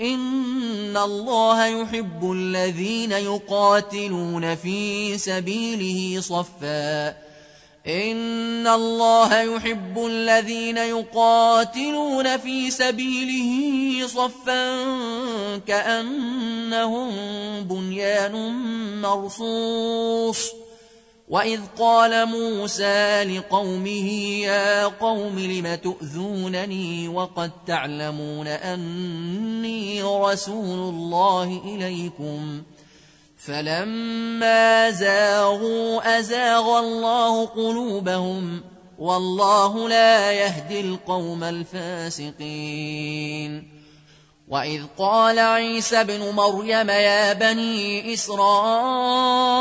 إن الله يحب الذين يقاتلون في سبيله صفا. إن الله يحب الذين يقاتلون في سبيله صفا. كأنهم بنيان مرصوص. وإذ قال موسى لقومه يا قوم لم تؤذونني وقد تعلمون أني رسول الله إليكم. فلما زاغوا أزاغ الله قلوبهم والله لا يهدي القوم الفاسقين. وإذ قال عيسى ابن مريم يا بني إسرائيل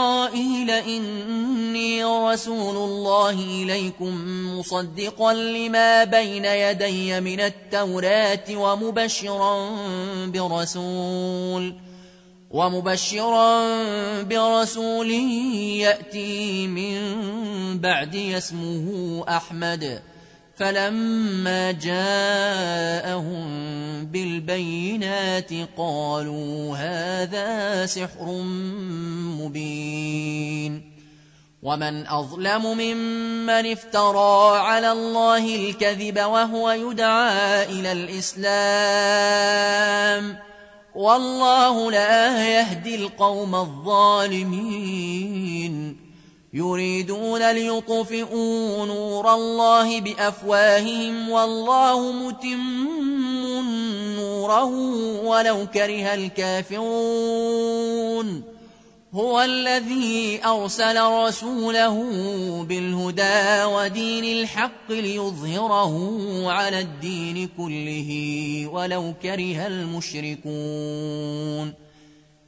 إني رسول الله إليكم مصدقا لما بين يدي من التوراة ومبشرا برسول ومبشرا برسول يأتي من بعد اسمه أحمد فلما جاءهم بالبينات قالوا هذا سحر مبين ومن أظلم ممن افترى على الله الكذب وهو يدعى إلى الإسلام والله لا يهدي القوم الظالمين يريدون ليطفئوا نور الله بأفواههم والله متم نوره ولو كره الكافرون. هو الذي أرسل رسوله بالهدى ودين الحق ليظهره على الدين كله ولو كره المشركون.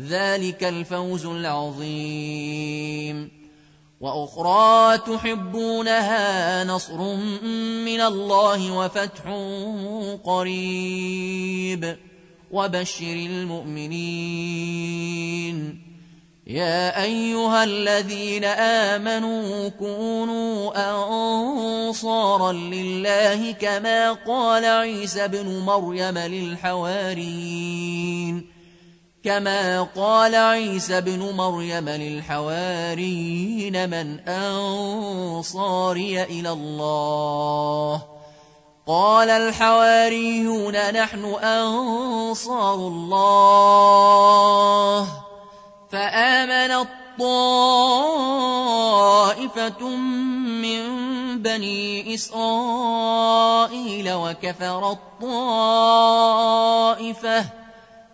ذلك الفوز العظيم. وأخرى تحبونها نصر من الله وفتح قريب. وبشر المؤمنين. يا أيها الذين آمنوا كونوا أنصارا لله كما قال عيسى ابن مريم للحواريين. كما قال عيسى ابن مريم للحواريين من أنصاري إلى الله قال الحواريون نحن أنصار الله فآمن الطائفة من بني إسرائيل وكفر الطائفة